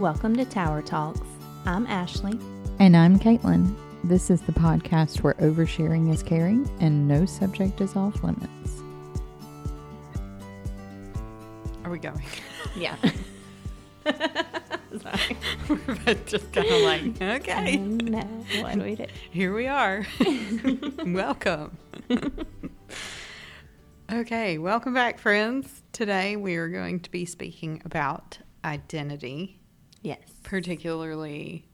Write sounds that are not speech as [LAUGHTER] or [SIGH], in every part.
Welcome to Tower Talks. I'm Ashley. And I'm Caitlin. This is the podcast where oversharing is caring and no subject is off limits. Are we going? Yeah. [LAUGHS] Sorry. We're just kind of like, okay, no, what do we do? here we are. [LAUGHS] welcome. okay, welcome back, friends. Today we are going to be speaking about identity, Yes. particularly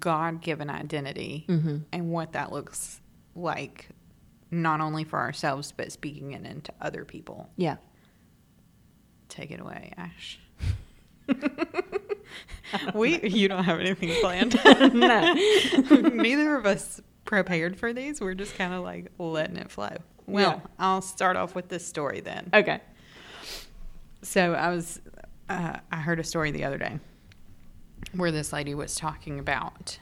God given identity, Mm-hmm. and what that looks like, not only for ourselves, but speaking it into other people. Yeah. Take it away, Ash. [LAUGHS] [LAUGHS] we you don't have anything planned. [LAUGHS] no. Neither of us prepared for these. We're just kind of like letting it flow. Well, Yeah. I'll start off with this story then. Okay. So I was, uh, I heard a story the other day where this lady was talking about,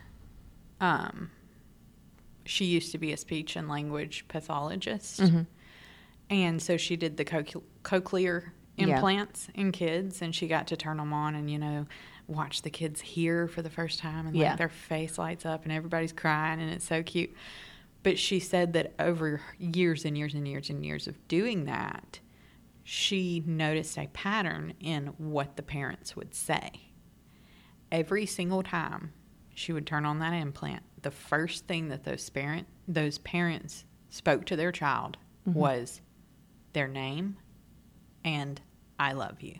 um, she used to be a speech and language pathologist, Mm-hmm. and so she did the coch- cochlear Yeah. implants in kids, and she got to turn them on and you know watch the kids hear for the first time, and Yeah. like their face lights up, and everybody's crying, and it's so cute. But she said that over years and years and years and years of doing that, she noticed a pattern in what the parents would say. Every single time she would turn on that implant, the first thing that those parent those parents spoke to their child mm-hmm. was their name and I love you.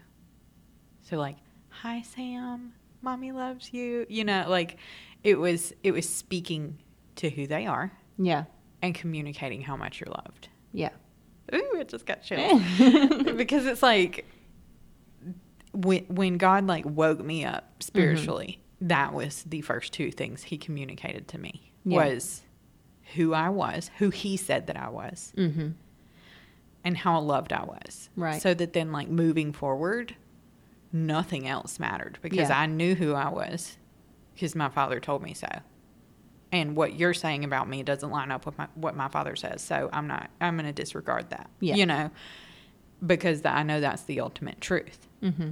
So like, "Hi Sam, mommy loves you." You know, like it was it was speaking to who they are Yeah. and communicating how much you're loved. Yeah. Ooh, it just got chills. [LAUGHS] because it's like when when God like woke me up spiritually, that was the first two things he communicated to me Yeah. was who I was, who he said that I was, Mm-hmm. and how loved I was. Right. So that then like moving forward, nothing else mattered because Yeah. I knew who I was because my father told me so. And what you're saying about me doesn't line up with my, what my father says. So I'm not, I'm going to disregard that. Yeah. You know, because I know that's the ultimate truth. Mm-hmm.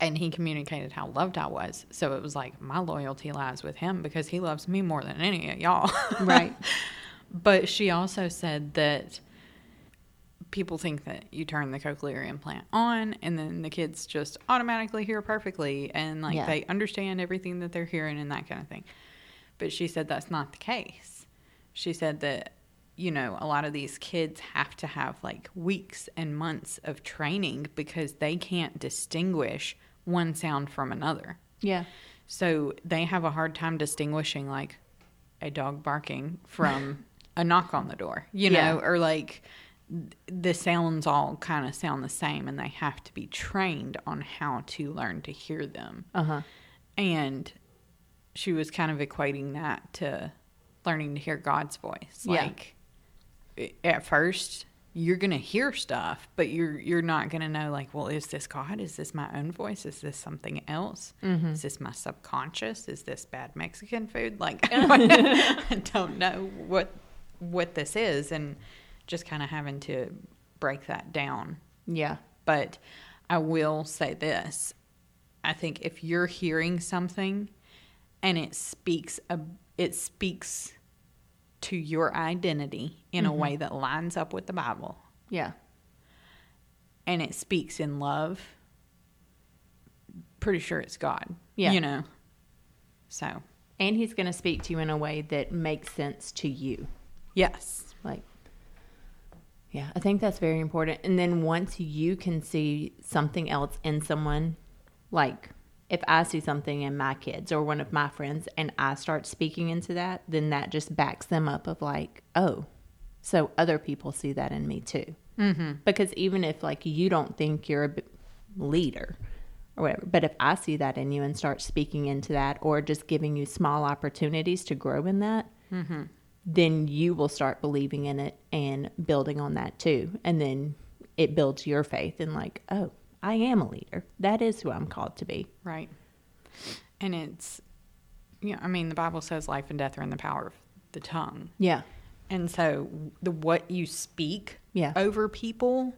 And he communicated how loved I was. So it was like, my loyalty lies with him because he loves me more than any of y'all. [LAUGHS] Right. But she also said that people think that you turn the cochlear implant on and then the kids just automatically hear perfectly and like Yeah. they understand everything that they're hearing and that kind of thing. But she said that's not the case. She said that you know, a lot of these kids have to have like weeks and months of training because they can't distinguish one sound from another. Yeah. So they have a hard time distinguishing like a dog barking from a knock on the door, you Yeah. know, or like the sounds all kind of sound the same and they have to be trained on how to learn to hear them. Uh huh. And she was kind of equating that to learning to hear God's voice. Yeah. Like at first you're going to hear stuff, but you're you're not going to know like, well, is this God? Is this my own voice? Is this something else? Mm-hmm. Is this my subconscious? Is this bad Mexican food? [LAUGHS] Like [LAUGHS] I don't know what what this is and just kind of having to break that down Yeah. but I will say this. I think if you're hearing something and it speaks a, it speaks to your identity in a way mm-hmm. that lines up with the Bible Yeah. and it speaks in love, pretty sure it's God. Yeah. You know. So, And he's going to speak to you in a way that makes sense to you. yes. Like, yeah, I think that's very important. And then once you can see something else in someone, like if I see something in my kids or one of my friends and I start speaking into that, then that just backs them up of like, oh, so other people see that in me too. Mm-hmm. Because even if like you don't think you're a leader or whatever, but if I see that in you and start speaking into that or just giving you small opportunities to grow in that, then you will start believing in it and building on that too. And then it builds your faith in like, oh, I am a leader. That is who I'm called to be. Right. And it's, you know, I mean, the Bible says life and death are in the power of the tongue. Yeah. And so the what you speak Yeah. over people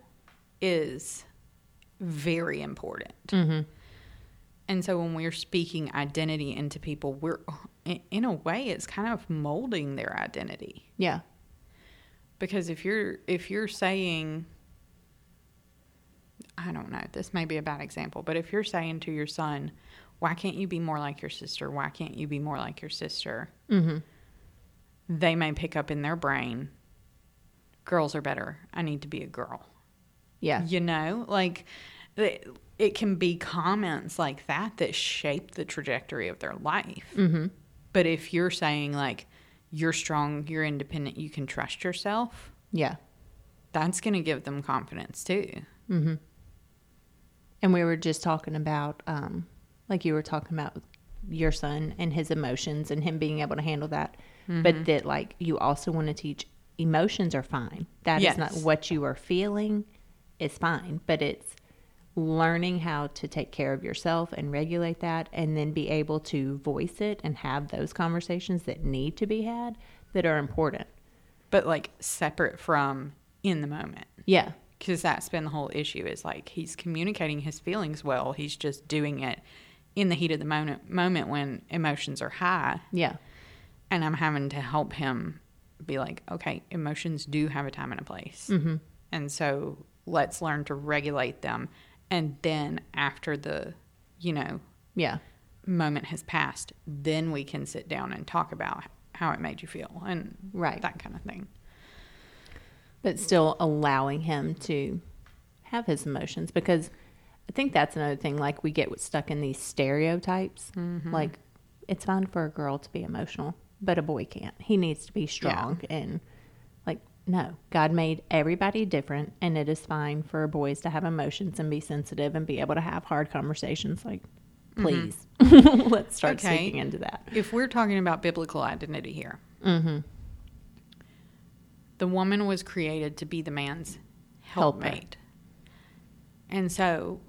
is very important. Mm-hmm. And so when we're speaking identity into people, we're in- in a way it's kind of molding their identity. Yeah. Because if you're if you're saying I don't know, this may be a bad example, but if you're saying to your son, why can't you be more like your sister? Why can't you be more like your sister? Mm-hmm. They may pick up in their brain, girls are better. I need to be a girl. Yeah. You know, like it, it can be comments like that that shape the trajectory of their life. Mm-hmm. But if you're saying like you're strong, you're independent, you can trust yourself, Yeah. that's going to give them confidence too. Mm-hmm. And we were just talking about, um, like you were talking about your son and his emotions and him being able to handle that. Mm-hmm. But that, like, you also want to teach emotions are fine. That is not what you are feeling is fine, but it's learning how to take care of yourself and regulate that and then be able to voice it and have those conversations that need to be had that are important. But like separate from in the moment. Yeah. Because that's been the whole issue is like he's communicating his feelings well. He's just doing it in the heat of the moment, moment when emotions are high. Yeah. And I'm having to help him be like, okay, emotions do have a time and a place. Mm-hmm. And so let's learn to regulate them. And then after the, you know, Yeah. moment has passed, then we can sit down and talk about how it made you feel and Right. that kind of thing. But still allowing him to have his emotions because I think that's another thing. Like we get stuck in these stereotypes. Like it's fine for a girl to be emotional, but a boy can't. He needs to be strong and like no. God made everybody different, and it is fine for boys to have emotions and be sensitive and be able to have hard conversations. Like, please, [LAUGHS] let's start Okay. speaking into that. If we're talking about biblical identity here, Mm-hmm. The woman was created to be the man's helpmate. And so,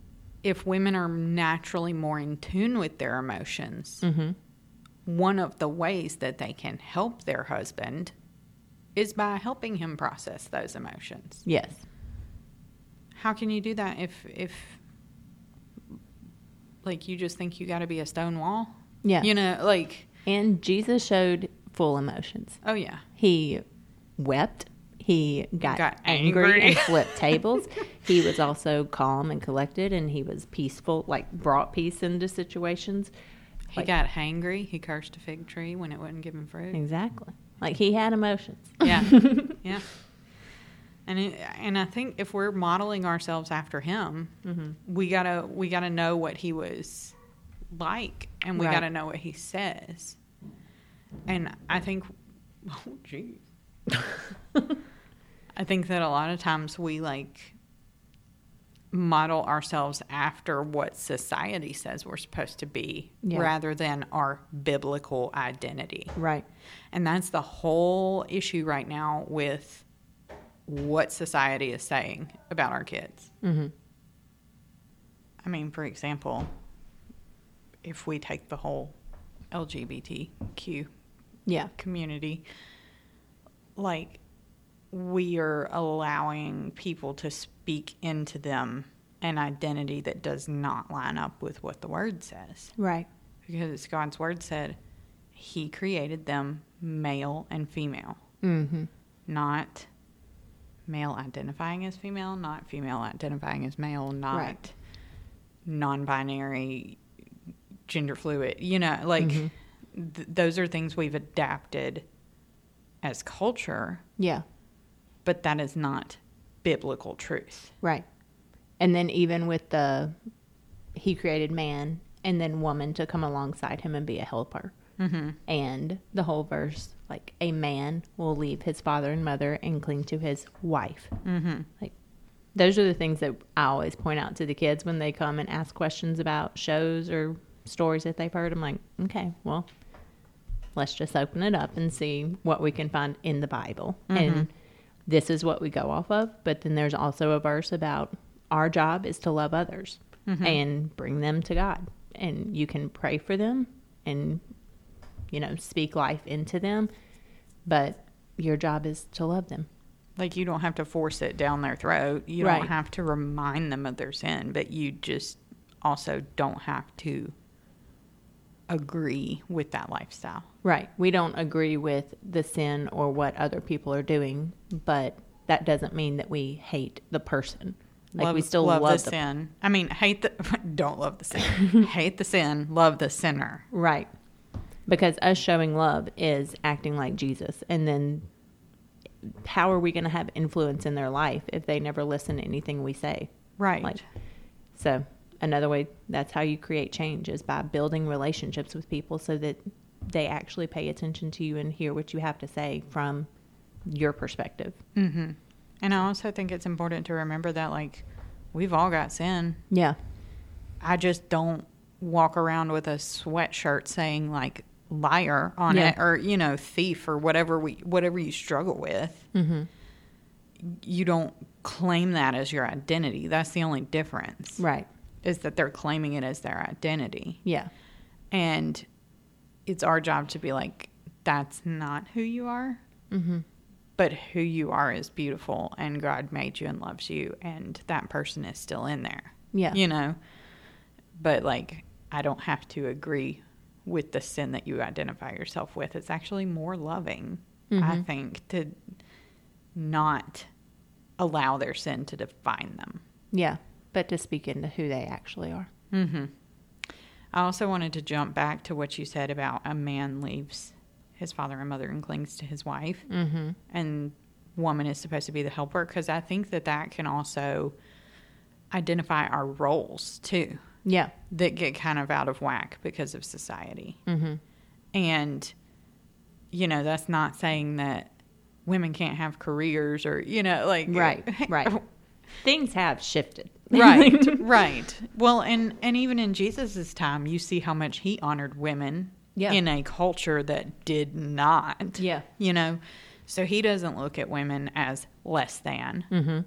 if women are naturally more in tune with their emotions, Mm-hmm. one of the ways that they can help their husband is by helping him process those emotions. Yes. How can you do that if if like you just think you got to be a stone wall? Yeah. You know, like And Jesus showed full emotions. oh yeah. He wept. He got, Got angry, angry. and flipped [LAUGHS] tables. He was also calm and collected, and he was peaceful. Like brought peace into situations. He Like- got hangry. He cursed a fig tree when it wouldn't give him fruit. Exactly. Like he had emotions. Yeah. [LAUGHS] yeah. And it, and I think if we're modeling ourselves after him, Mm-hmm. we gotta we gotta know what he was like, and we Right. gotta know what he says. And I think, [LAUGHS] oh geez, [LAUGHS] I think that a lot of times we like model ourselves after what society says we're supposed to be, Yeah. rather than our biblical identity. Right. And that's the whole issue right now with what society is saying about our kids. Mm-hmm. I mean, for example, if we take the whole LGBTQ Yeah. community, like we are allowing people to speak into them an identity that does not line up with what the word says. Right. Because God's word said he created them male and female. Mm-hmm. not male identifying as female, not female identifying as male, not Right. non-binary, gender fluid. You know, like Mhm. th- those are things we've adapted as culture, Yeah. but that is not biblical truth. Right. And then even with the he created man and then woman to come alongside him and be a helper. Mm-hmm. And the whole verse, like a man will leave his father and mother and cling to his wife. Mm-hmm. Like those are the things that I always point out to the kids when they come and ask questions about shows or stories that they've heard. I'm like, okay, well, let's just open it up and see what we can find in the Bible. Mm-hmm. And this is what we go off of. But then there's also a verse about our job is to love others mm-hmm. and bring them to God. And you can pray for them and, you know, speak life into them. But your job is to love them. Like you don't have to force it down their throat. You Right. don't have to remind them of their sin, but you just also don't have to agree with that lifestyle. Right. We don't agree with the sin or what other people are doing, but that doesn't mean that we hate the person. Like love, we still love, love, the, the, sin. I mean, hate the [LAUGHS] don't love the sin. [LAUGHS] hate the sin, love the sinner. Right. Because us showing love is acting like Jesus. And then how are we going to have influence in their life if they never listen to anything we say? Right. Like, so another way that's how you create change is by building relationships with people so that they actually pay attention to you and hear what you have to say from your perspective. mm-hmm. And I also think it's important to remember that like we've all got sin. Yeah. I just don't walk around with a sweatshirt saying like liar on Yeah. it or you know thief or whatever we whatever you struggle with. Mm-hmm. You don't claim that as your identity. That's the only difference. Right. Is that they're claiming it as their identity. Yeah. And it's our job to be like that's not who you are. Mm-hmm. But who you are is beautiful and God made you and loves you and that person is still in there. Yeah. you know but like i don't have to agree with the sin that you identify yourself with it's actually more loving i Mhm. think to not allow their sin to define them Yeah. But to speak into who they actually are. hmm i also wanted to jump back to what you said about a man leaves his father and mother and clings to his wife Mm-hmm. and woman is supposed to be the helper because i think that that can also identify our roles too Yeah. that get kind of out of whack because of society. Mm-hmm. And, you know, that's not saying that women can't have careers or, you know, like. Right. Right. [LAUGHS] Things have shifted. [LAUGHS] right. [LAUGHS] Right. Well, and, and even in Jesus's time, you see how much he honored women Yeah. in a culture that did not. Yeah. You know, so he doesn't look at women as less than. Mm-hmm.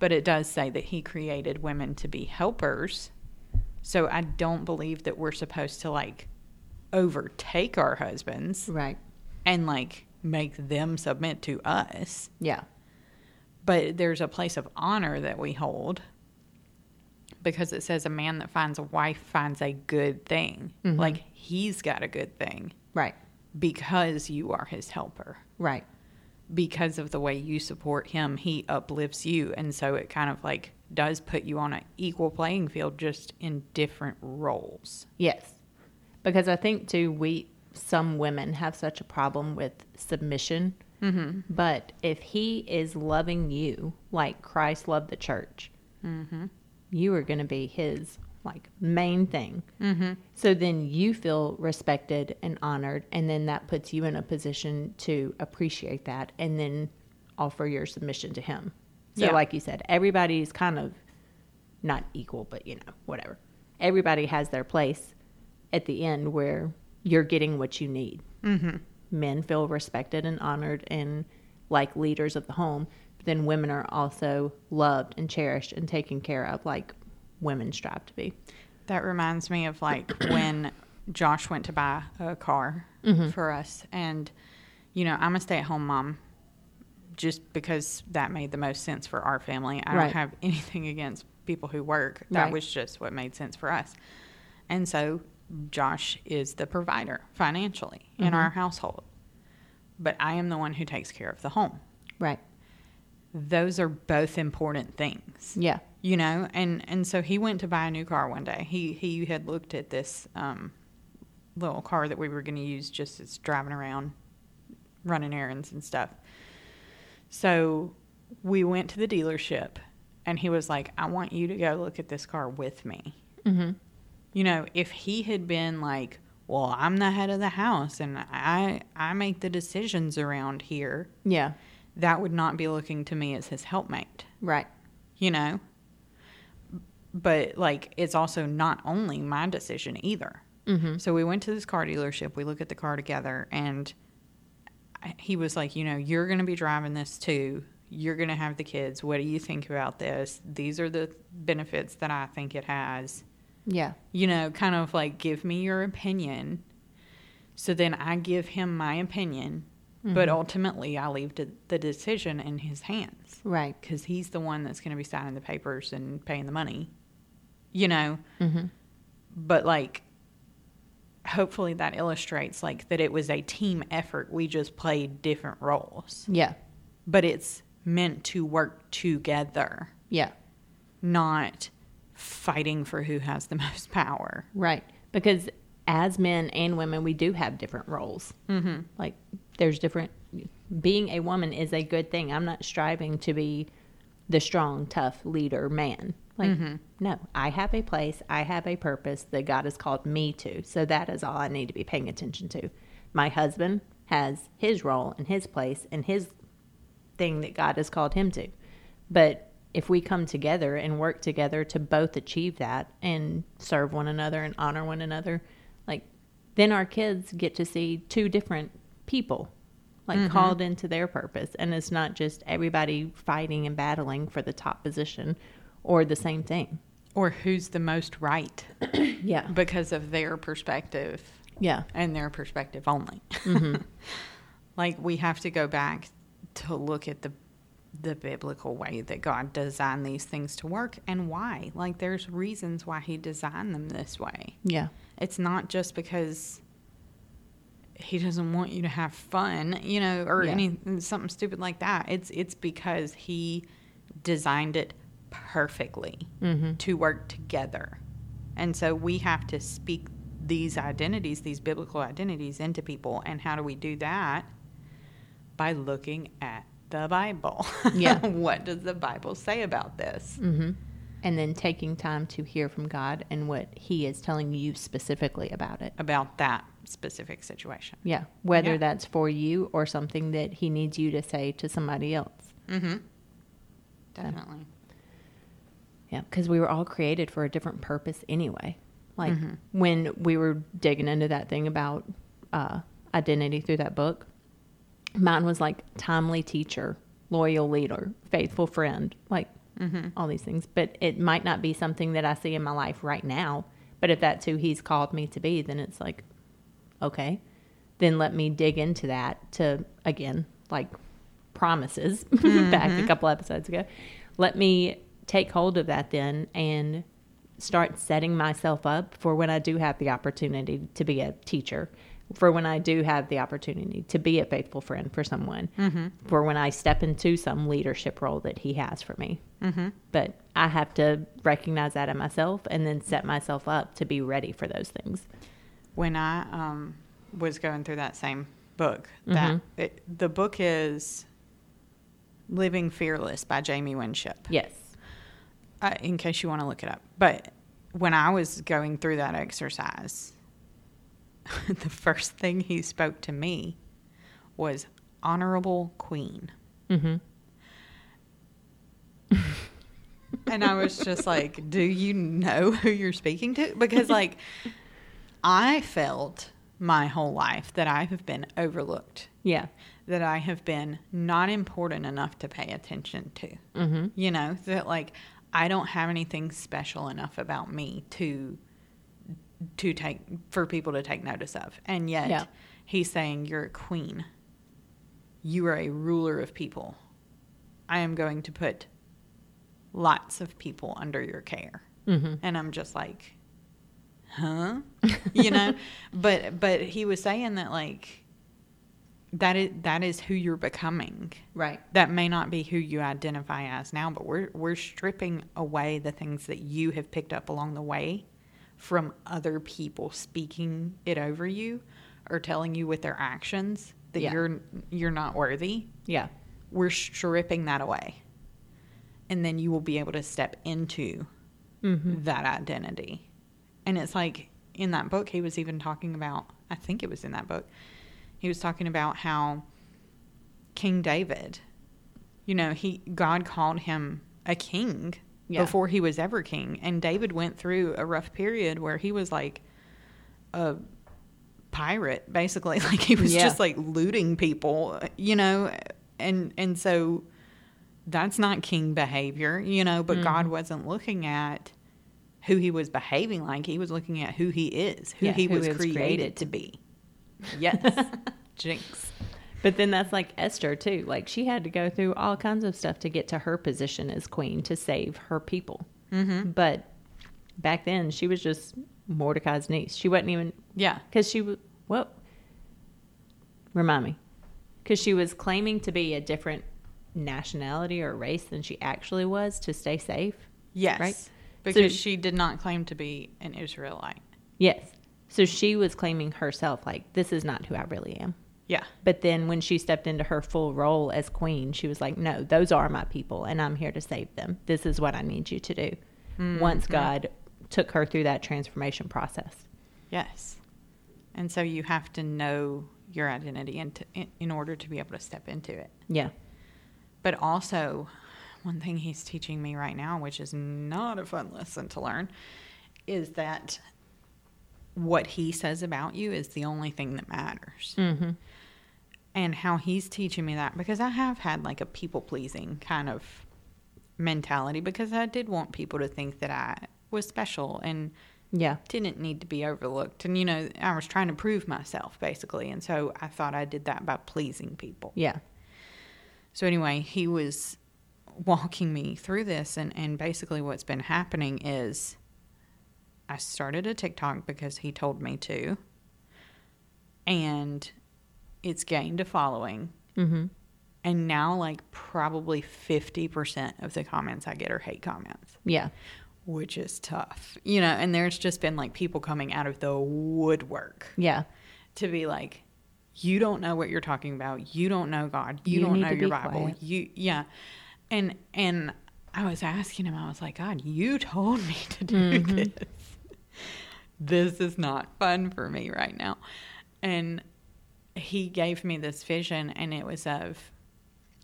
but it does say that he created women to be helpers. So I don't believe that we're supposed to like overtake our husbands Right. and like make them submit to us. Yeah. But there's a place of honor that we hold because it says a man that finds a wife finds a good thing. Mhm. Like he's got a good thing Right. because you are his helper. Right. because of the way you support him, he uplifts you. And so it kind of like does put you on an equal playing field, just in different roles. Yes. Because I think too we some women have such a problem with submission. Mm-hmm. But if he is loving you like Christ loved the church, Mm-hmm. you are going to be his like main thing. Mm-hmm. So then you feel respected and honored, and then that puts you in a position to appreciate that and then offer your submission to him. So, Yeah. like you said, everybody's kind of not equal, but you know, whatever. Everybody has their place at the end where you're getting what you need. Mm-hmm. Men feel respected and honored and like leaders of the home, but then women are also loved and cherished and taken care of like women strive to be. That reminds me of like [CLEARS THROAT] when Josh went to buy a car Mhm. for us. And, you know, I'm a stay at home mom just because that made the most sense for our family. I Right. don't have [LAUGHS] anything against people who work. That Right. was just what made sense for us. And so Josh is the provider financially in Mhm. our household. But I am the one who takes care of the home. Right. Those are both important things Yeah. you know and and so he went to buy a new car one day he he had looked at this um little car that we were going to use just as driving around running errands and stuff so we went to the dealership and he was like i want you to go look at this car with me Mm-hmm. You know if he had been like well i'm the head of the house and i i make the decisions around here Yeah. that would not be looking to me as his helpmate. Right. you know? But like it's also not only my decision either. Mm-hmm. so we went to this car dealership we look at the car together and he was like you know you're going to be driving this too. You're going to have the kids. What do you think about this? These are the benefits that i think it has Yeah. you know kind of like give me your opinion so then i give him my opinion but Mhm. ultimately i leave the the decision in his hands Right. because he's the one that's going to be signing the papers and paying the money. you know. Mm-hmm. But like, hopefully that illustrates like that it was a team effort. We just played different roles, Yeah. but it's meant to work together, Yeah. not fighting for who has the [LAUGHS] most power. Right. Because as men and women, we do have different roles. Mm-hmm. Like, there's different. Being a woman is a good thing. I'm not striving to be the strong, tough leader man. Like, no, I have a place, I have a purpose that God has called me to. So that is all I need to be paying attention to. My husband has his role and his place and his thing that God has called him to. But if we come together and work together to both achieve that and serve one another and honor one another, like then our kids get to see two different people like called into their purpose and it's not just everybody fighting and battling for the top position or the same thing. Or who's the most right [COUGHS] Yeah. because of their perspective Yeah. and their perspective only. Mm-hmm. [LAUGHS] like we have to go back to look at the the biblical way that God designed these things to work and why. Like there's reasons why he designed them this way. Yeah. It's not just because he doesn't want you to have fun, you know, or Yeah. any something stupid like that. It's it's because he designed it perfectly Mm-hmm. to work together. And so we have to speak these identities, these biblical identities into people. And how do we do that? By looking at the Bible. [LAUGHS] Yeah. what does the Bible say about this? Mm-hmm. And then taking time to hear from God and what He is telling you specifically about it. About that specific situation. Yeah. Whether Yeah. that's for you or something that He needs you to say to somebody else. Mm-hmm. Definitely. Yeah. Because we were all created for a different purpose anyway. Like Mhm. when we were digging into that thing about uh, identity through that book, mine was like timely teacher, loyal leader, faithful friend, like Mm-hmm. all these things. But it might not be something that I see in my life right now. But if that's who he's called me to be, then it's like, okay, then let me dig into that to, again, like promises [LAUGHS] back a couple episodes ago. Let me take hold of that then and start setting myself up for when I do have the opportunity to be a teacher, for when I do have the opportunity to be a faithful friend for someone, for when I step into some leadership role that he has for me. Mm-hmm. But I have to recognize that in myself and then set myself up to be ready for those things. When I um, was going through that same book, that Mhm. it, the book is Living Fearless by Jamie Winship. Yes. uh, in case you want to look it up. But when I was going through that exercise, [LAUGHS] the first thing he spoke to me was honorable queen. Mm-hmm. [LAUGHS] And I was just like, do you know who you're speaking to? Because, like, [LAUGHS] I felt my whole life that I have been overlooked, Yeah. that I have been not important enough to pay attention to. Mm-hmm. you know that like i don't have anything special enough about me to to take for people to take notice of. And yet Yeah. he's saying you're a queen. You are a ruler of people. I am going to put lots of people under your care. Mm-hmm. and i'm just like huh? [LAUGHS] You know? But but he was saying that like that is that is who you're becoming. Right. that may not be who you identify as now, but we're we're stripping away the things that you have picked up along the way from other people speaking it over you or telling you with their actions that Yeah. you're you're not worthy. Yeah. We're stripping that away. And then you will be able to step into Mm-hmm. that identity. And it's like in that book he was even talking about I think it was in that book. He was talking about how King David, you know, he God called him a king Yeah. before he was ever king. And David went through a rough period where he was like a pirate basically [LAUGHS] like he was Yeah. just like looting people, you know, and and so that's not king behavior, you know, but Mm-hmm. God wasn't looking at who he was behaving like. He was looking at who he is, who Yeah, he who was was created, created. to be. Yes. [LAUGHS] Jinx. But then that's like Esther too. Like she had to go through all kinds of stuff to get to her position as queen to save her people. Mm-hmm. But back then she was just Mordecai's niece. She wasn't even Yeah. because she was what? Remind me, because she was claiming to be a different nationality or race than she actually was to stay safe. Yes. Right? Because So- she did not claim to be an Israelite. Yes. So she was claiming herself like this is not who I really am. Yeah. But then when she stepped into her full role as queen, she was like, "No, those are my people, and I'm here to save them. This is what I need you to do." Once God took her through that transformation process. Yes. And so you have to know your identity to, in, in order to be able to step into it. Yeah. But also, one thing he's teaching me right now, which is not a fun lesson to learn, is that what he says about you is the only thing that matters. Mm-hmm. And how he's teaching me that, because I have had like a people pleasing kind of mentality, because I did want people to think that I was special and Yeah. didn't need to be overlooked. And, you know, I was trying to prove myself basically. And so I thought I did that by pleasing people. Yeah. So anyway, he was walking me through this and, and basically what's been happening is I started a TikTok because he told me to. And it's gained a following. Mm-hmm. And now like probably 50% of the comments I get are hate comments, Yeah. which is tough. You know, and there's just been like people coming out of the woodwork Yeah. to be like, you don't know what you're talking about. You don't know God. You, You don't know your Bible. quiet. You yeah. And and I was asking him, I was like, God, you told me to do Mm-hmm. this. This is not fun for me right now. And he gave me this vision and it was of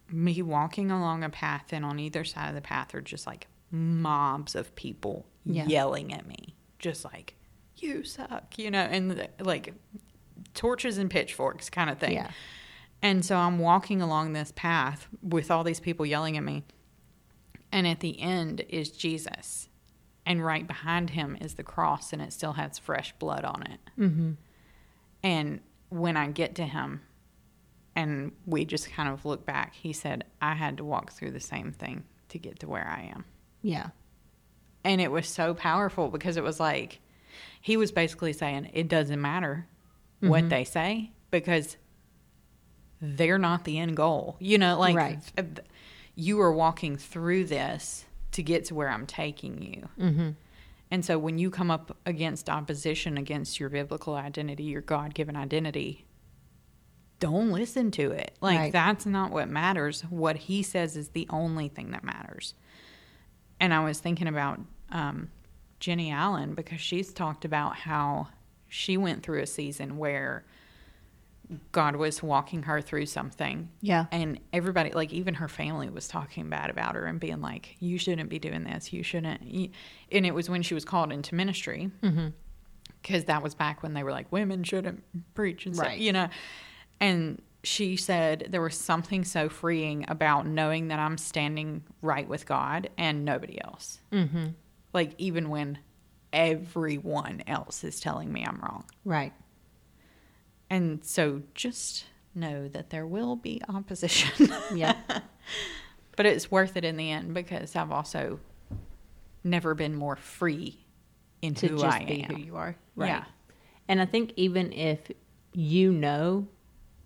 me walking along a path and on either side of the path are just like mobs of people Yeah. yelling at me. Just like, you suck, you know, and like torches and pitchforks kind of thing. Yeah. And so I'm walking along this path with all these people yelling at me. And at the end is Jesus. And right behind him is the cross, and it still has fresh blood on it. Mm-hmm. And when I get to him, and we just kind of look back, he said, I had to walk through the same thing to get to where I am. Yeah. And it was so powerful because it was like, he was basically saying, it doesn't matter what Mhm. they say because they're not the end goal. You know, like Right. you are walking through this to get to where I'm taking you. Mm-hmm. And so when you come up against opposition against your biblical identity, your God given identity, don't listen to it. Like, Right. that's not what matters. What he says is the only thing that matters. And I was thinking about um, Jennie Allen because she's talked about how she went through a season where God was walking her through something Yeah. and everybody like even her family was talking bad about her and being like you shouldn't be doing this you shouldn't and it was when she was called into ministry Mm-hmm. because that was back when they were like women shouldn't preach and stuff Right. you know and she said there was something so freeing about knowing that i'm standing right with god and nobody else Mm-hmm. like even when everyone else is telling me i'm wrong Right. And so just know that there will be opposition [LAUGHS] Yeah. but it's worth it in the end because I've also never been more free in to who just I be am. who you are. Right. Yeah. And I think even if you know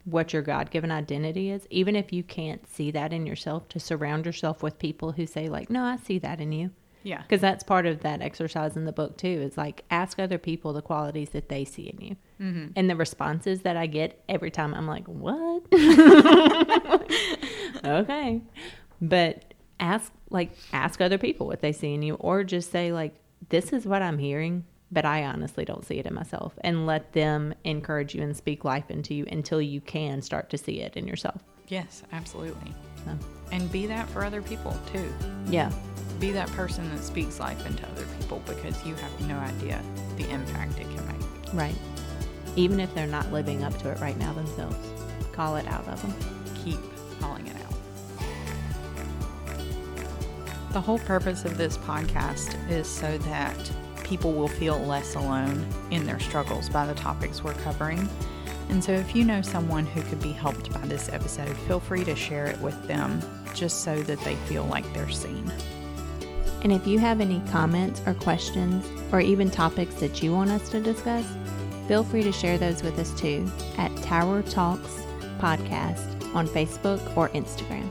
what your God given identity is, even if you can't see that in yourself, to surround yourself with people who say, like, no, I see that in you. Yeah. Because that's part of that exercise in the book, too, is like ask other people the qualities that they see in you. Mm-hmm. And the responses that I get every time, I'm like, what? [LAUGHS] okay. But ask, like, ask other people what they see in you, or just say, like, this is what I'm hearing, but I honestly don't see it in myself. And let them encourage you and speak life into you until you can start to see it in yourself. Yes, absolutely. So, And be that for other people too. yeah. Be that person that speaks life into other people because you have no idea the impact it can make. Right. Even if they're not living up to it right now themselves, call it out of them. Keep calling it out. The whole purpose of this podcast is so that people will feel less alone in their struggles by the topics we're covering. And so, if you know someone who could be helped by this episode, feel free to share it with them just so that they feel like they're seen. And if you have any comments or questions, or even topics that you want us to discuss, feel free to share those with us too at Tower Talks Podcast on Facebook or Instagram.